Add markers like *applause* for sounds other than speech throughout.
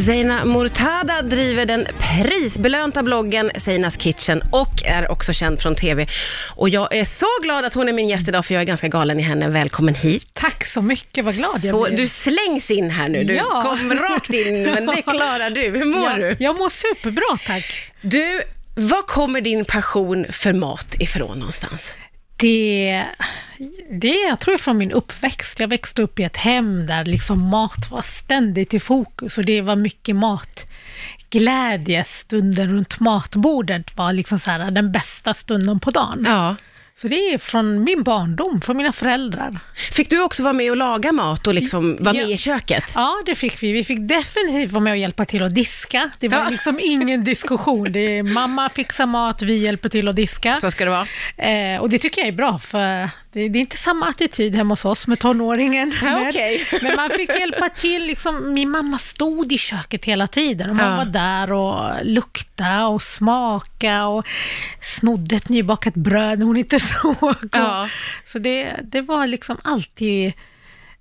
Zeina Murtada driver den prisbelönta bloggen Zeinas Kitchen och är också känd från TV. Och jag är så glad att hon är min gäst idag, för jag är ganska galen i henne. Välkommen hit. Tack så mycket, vad glad jag Så blir. du slängs in här nu. Du Ja. kom rakt in, men det klarar du. Hur mår ja, du? Jag mår superbra, tack. Du, var kommer din passion för mat ifrån någonstans? Det, det jag tror jag från min uppväxt. Jag växte upp i ett hem där liksom mat var ständigt i fokus och det var mycket mat. Glädjestunden runt matbordet var liksom så här, den bästa stunden på dagen. Ja. Så det är från min barndom, från mina föräldrar. Fick du också vara med och laga mat och liksom vara Ja. med i köket? Ja, det fick vi. Vi fick definitivt vara med och hjälpa till att diska. Det var Ja. liksom ingen diskussion. Det mamma fixar mat, vi hjälper till att diska. Så ska det vara. Eh, och det tycker jag är bra, för det, det är inte samma attityd hemma hos oss med tonåringen. *laughs* Ja, Men- okej. *laughs* Men man fick hjälpa till. Liksom, min mamma stod i köket hela tiden och man Ja. var där och lukta och smaka och snodde ett nybakat bröd när hon inte *laughs* såg. Ja. Så det, det var liksom alltid...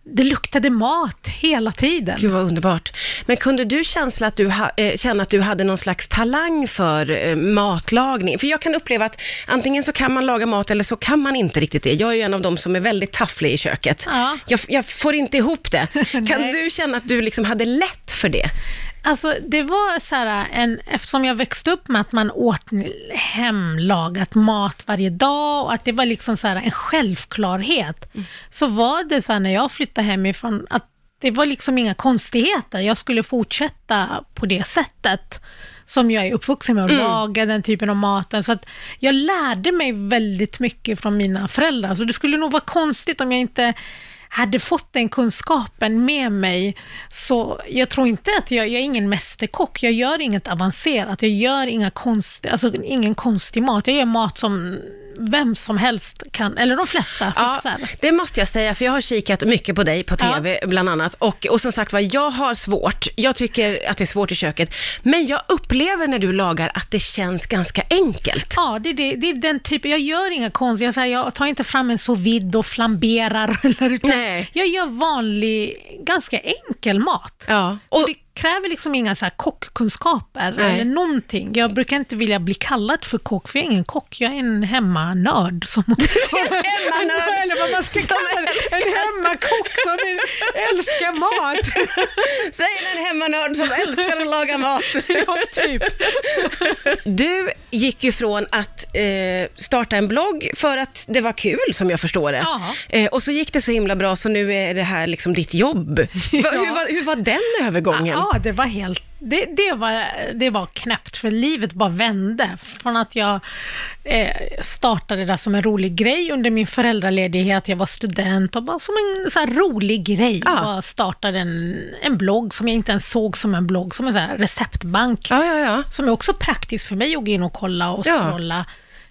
Det luktade mat hela tiden. Gud vad underbart. Men kunde du känsla att du ha, eh, känna att du hade någon slags talang för eh, matlagning? För jag kan uppleva att antingen så kan man laga mat eller så kan man inte riktigt det. Jag är ju en av dem som är väldigt tafflig i köket. Ja. Jag, jag får inte ihop det. *laughs* Kan du känna att du liksom hade lätt för det? Alltså det var så här, en, eftersom jag växte upp med att man åt hemlagat mat varje dag och att det var liksom så här en självklarhet, så var det så här när jag flyttade hemifrån att det var liksom inga konstigheter. Jag skulle fortsätta på det sättet som jag är uppvuxen med, att laga den typen av maten. Så att jag lärde mig väldigt mycket från mina föräldrar. Så det skulle nog vara konstigt om jag inte hade fått den kunskapen med mig. Så jag tror inte att jag, jag är ingen mästerkock. Jag gör inget avancerat. Jag gör inga konst, alltså ingen konstig mat. Jag gör mat som vem som helst kan, eller de flesta Ja, fixar. det måste jag säga, för jag har kikat mycket på dig på Ja. TV bland annat. Och, och som sagt var, jag har svårt. Jag tycker att det är svårt i köket. Men jag upplever när du lagar att det känns ganska enkelt. Ja, det, det, det är den typen. Jag gör inga konstiga, jag, jag tar inte fram en sous vide och flamberar. *laughs* Eller, utan Nej. Jag gör vanlig, ganska enkel mat. Ja. Och det kräver liksom inga så här kockkunskaper Nej. eller någonting. Jag brukar inte vilja bli kallad för kock, för jag är ingen kock. Jag är en hemmanörd. Som... *laughs* *laughs* hemmanörd eller vad man ska kalla det. En hemmakock som älskar mat. *laughs* Säg en hemmanörd som älskar att laga mat. ja, typ. Du gick ju från att eh, starta en blogg för att det var kul, som jag förstår det. Ja. Eh, och så gick det så himla bra, så nu är det här liksom ditt jobb. Va, hur, var, hur var den övergången? Ja, det var helt... Det, det, var, det var knäppt, för livet bara vände. Från att jag eh, startade det som en rolig grej under min föräldraledighet, jag var student och bara som en så rolig grej. Ja. Bara startade en, en blogg som jag inte ens såg som en blogg, som en så receptbank. Ja, ja, ja. Som är också praktiskt för mig att gå in och kolla och scrolla.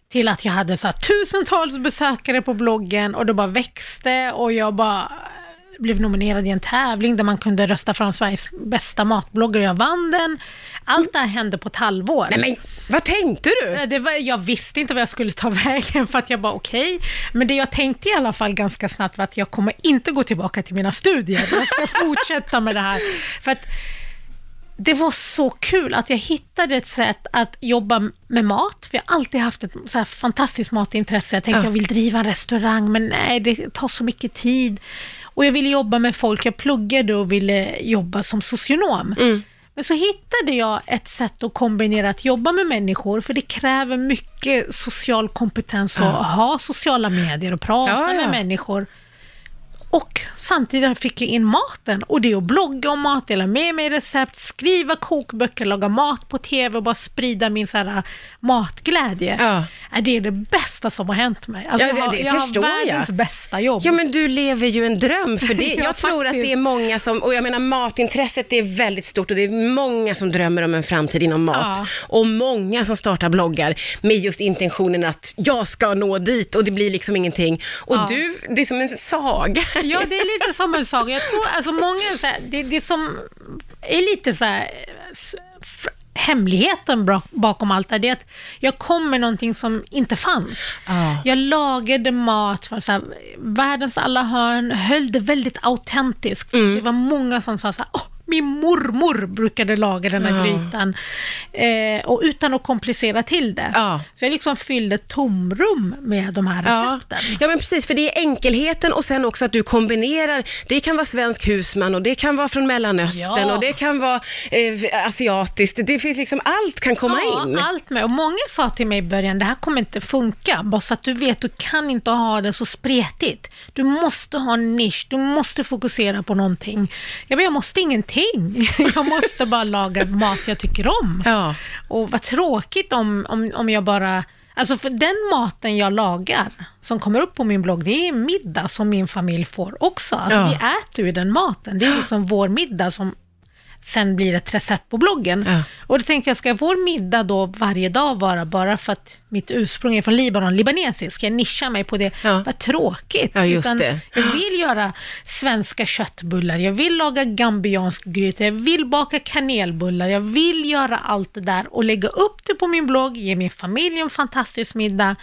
Till att jag hade så tusentals besökare på bloggen och det bara växte och jag bara blev nominerad i en tävling där man kunde rösta fram Sveriges bästa matbloggar. Jag vann den. Allt det här hände på ett halvår. Nej men, vad tänkte du? Det var, jag visste inte vad jag skulle ta *laughs* vägen för att jag bara okej. Men det jag tänkte i alla fall ganska snabbt var att jag kommer inte gå tillbaka till mina studier. Jag ska *laughs* fortsätta med det här. För att det var så kul att jag hittade ett sätt att jobba med mat. För jag har alltid haft ett så fantastiskt matintresse. Jag tänkte Ja. jag vill driva en restaurang, men nej, det tar så mycket tid. Och jag ville jobba med folk. Jag pluggade och ville jobba som socionom. Men så hittade jag ett sätt att kombinera att jobba med människor, för det kräver mycket social kompetens att ha sociala medier och prata Ja, ja. med människor. Och samtidigt fick jag in maten och det är att blogga om mat, dela med mig recept, skriva kokböcker, laga mat på TV och bara sprida min så här, matglädje. Ja. Är Det är det bästa som har hänt mig. Alltså, Ja, det- jag det jag förstår har jag. världens bästa jobb. Ja men du lever ju en dröm, för det, *laughs* Ja, jag tror att faktiskt. det är många som, och jag menar matintresset det är väldigt stort och det är många som drömmer om en framtid inom mat. Ja. Och många som startar bloggar med just intentionen att jag ska nå dit och det blir liksom ingenting. Och Ja. du, det är som en saga. Ja, det är lite som en saga. Jag tror, alltså många, så här, det, det som är lite så här, hemligheten bakom allt det här, det är att jag kom med någonting som inte fanns. Ja. Jag lagade mat från så här, världens alla hörn, höll det väldigt autentiskt. Det var många som sa så här, "Åh, min mormor brukade laga den här Ja. grytan. Eh, och utan att komplicera till det. Ja. Så jag liksom fyllde tomrum med de här Ja. recepten. ja, men precis, för det är enkelheten och sen också att du kombinerar. Det kan vara svensk husman och det kan vara från Mellanöstern Ja. och det kan vara eh, asiatiskt. Det finns liksom, allt kan komma ja, in. allt med. Och många sa till mig i början, det här kommer inte funka. Bara så att du vet, du kan inte ha det så spretigt. Du måste ha en nisch, du måste fokusera på någonting. Jag bara, jag måste ingenting. *laughs* Jag måste bara laga mat jag tycker om. Ja. Och vad tråkigt om, om, om jag bara... Alltså för den maten jag lagar, som kommer upp på min blogg, det är middag som min familj får också. Alltså Ja. vi äter ju den maten. Det är liksom vår middag som sen blir ett recept på bloggen. Ja. Och då tänkte jag, ska vår middag då varje dag vara bara för att mitt ursprung är från Libanon, libanesisk, ska jag nischa mig på det? Ja. Vad tråkigt. Ja, just det. Jag vill göra svenska köttbullar, jag vill laga gambiansk gryta, jag vill baka kanelbullar, jag vill göra allt det där och lägga upp det på min blogg, ge min familj en fantastisk middag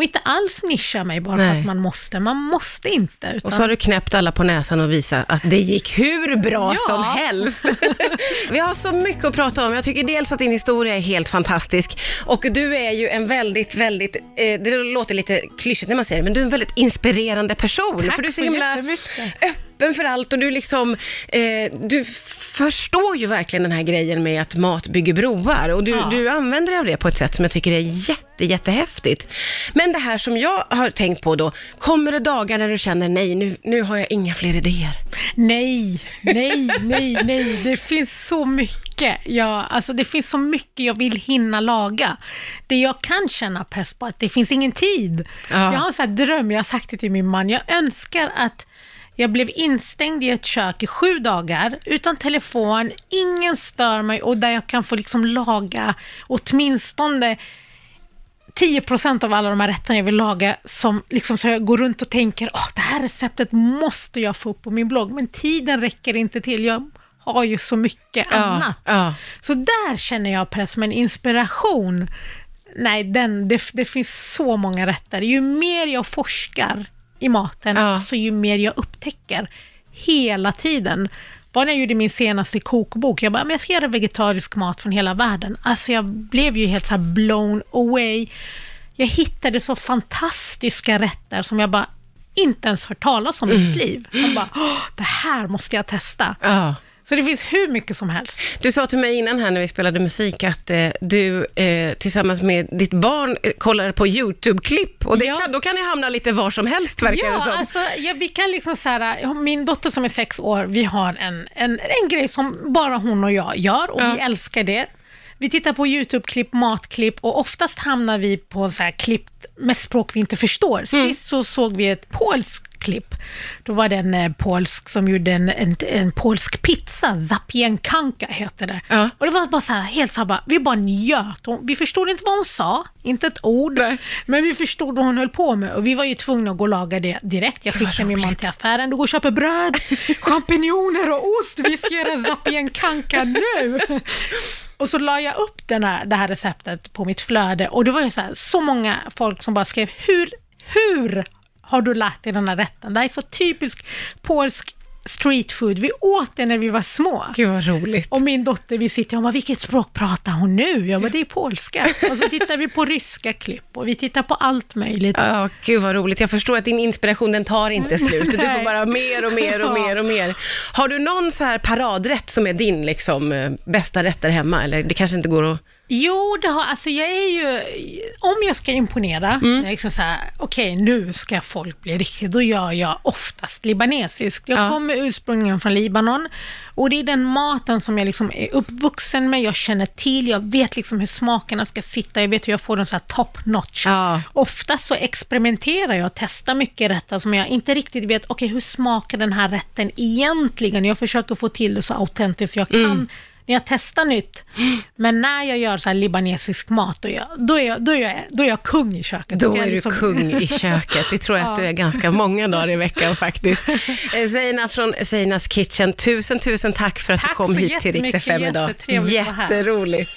och inte alls nischa mig bara för Nej. att man måste. Man måste inte. Utan... Och så har du knäppt alla på näsan och visat att det gick hur bra Ja. som helst. *laughs* Vi har så mycket att prata om. Jag tycker dels att din historia är helt fantastisk och du är ju en väldigt, väldigt, eh, det låter lite klyschigt när man säger det, men du är en väldigt inspirerande person. Tack för du är så himla jättemycket. Öppen för allt och du liksom, eh, du förstår ju verkligen den här grejen med att mat bygger broar och du, Ja. du använder dig av det på ett sätt som jag tycker är jätte, jättehäftigt. Men det här som jag har tänkt på då, kommer det dagar när du känner nej, nu, nu har jag inga fler idéer? Nej, nej, nej, nej. Det finns så mycket. Ja, alltså det finns så mycket jag vill hinna laga. Det jag kan känna press på, att det finns ingen tid. Ja. Jag har en sån här dröm, jag har sagt det till min man. Jag önskar att jag blev instängd i ett kök i sju dagar, utan telefon, ingen stör mig och där jag kan få liksom laga åtminstone 10% av alla de här rätterna jag vill laga, som liksom så jag går runt och tänker, Åh, det här receptet måste jag få upp på min blogg, men tiden räcker inte till. Jag har ju så mycket annat. Ja. Så där känner jag press, men inspiration, nej, den, det, det finns så många rätter. Ju mer jag forskar i maten, Ja. alltså ju mer jag upptäcker hela tiden. Bara när jag gjorde min senaste kokbok, jag bara, men jag ska göra vegetarisk mat från hela världen. Alltså jag blev ju helt så här blown away. Jag hittade så fantastiska rätter som jag bara inte ens hört talas om i mitt liv. Som bara, "Åh, det här måste jag testa. Ja. Så det finns hur mycket som helst. Du sa till mig innan här när vi spelade musik att eh, du eh, tillsammans med ditt barn eh, kollade på YouTube-klipp och det Ja. kan, då kan ni hamna lite var som helst verkar det Ja, som. alltså, ja, vi kan liksom så här, min dotter som är sex år, vi har en, en, en grej som bara hon och jag gör och Ja. vi älskar det. Vi tittar på YouTube-klipp, matklipp och oftast hamnar vi på så här klipp med språk vi inte förstår. Mm. Sist så såg vi ett polskt klipp. Då var det en eh, polsk som gjorde en, en, en polsk pizza, zapienkanka heter det. Ja. Och det var bara så här, helt så här, bara, vi bara njöt. Vi förstod inte vad hon sa, inte ett ord, Nej. men vi förstod vad hon höll på med och vi var ju tvungna att gå och laga det direkt. Jag skickade min man till affären, du går och köper bröd, *laughs* champinjoner och ost, vi ska göra *laughs* zapienkanka nu. Och så la jag upp den här, det här receptet på mitt flöde och det var ju så, här, så många folk som bara skrev, hur, hur har du lärt dig den här rätten? Det här är så typisk polsk street food. Vi åt det när vi var små. Gud vad roligt. Och min dotter, vi sitter och bara, vilket språk pratar hon nu? Jag bara, det är polska. Och så tittar vi på ryska klipp och vi tittar på allt möjligt. Ja, gud vad roligt. Jag förstår att din inspiration, den tar inte slut. Du får bara mer och mer och mer och mer. Har du någon så här paradrätt som är din liksom, eh, bästa rätt där hemma? Eller det kanske inte går att... Jo, det har, alltså jag är ju, om jag ska imponera, Mm. liksom så här, okej nu ska folk bli riktigt, då gör jag oftast libanesiskt. Jag Ja. kommer ursprungligen från Libanon och det är den maten som jag liksom är uppvuxen med, jag känner till, jag vet liksom hur smakerna ska sitta, jag vet hur jag får dem så här top notch. Ja. Oftast så experimenterar jag och testar mycket rätter som jag inte riktigt vet, okej hur smakar den här rätten egentligen? Jag försöker få till det så autentiskt jag kan Mm. När jag testar nytt. Men när jag gör så här libanesisk mat, då är jag, då är jag, då är jag, då är jag kung i köket. Då är du liksom- kung i *laughs* köket. Det tror jag att du är ganska många dagar i veckan faktiskt. *laughs* Eh, Zeina från Zeinas Kitchen, tusen, tusen tack för att Tack du kom hit till Rix. FM idag. Jätteroligt.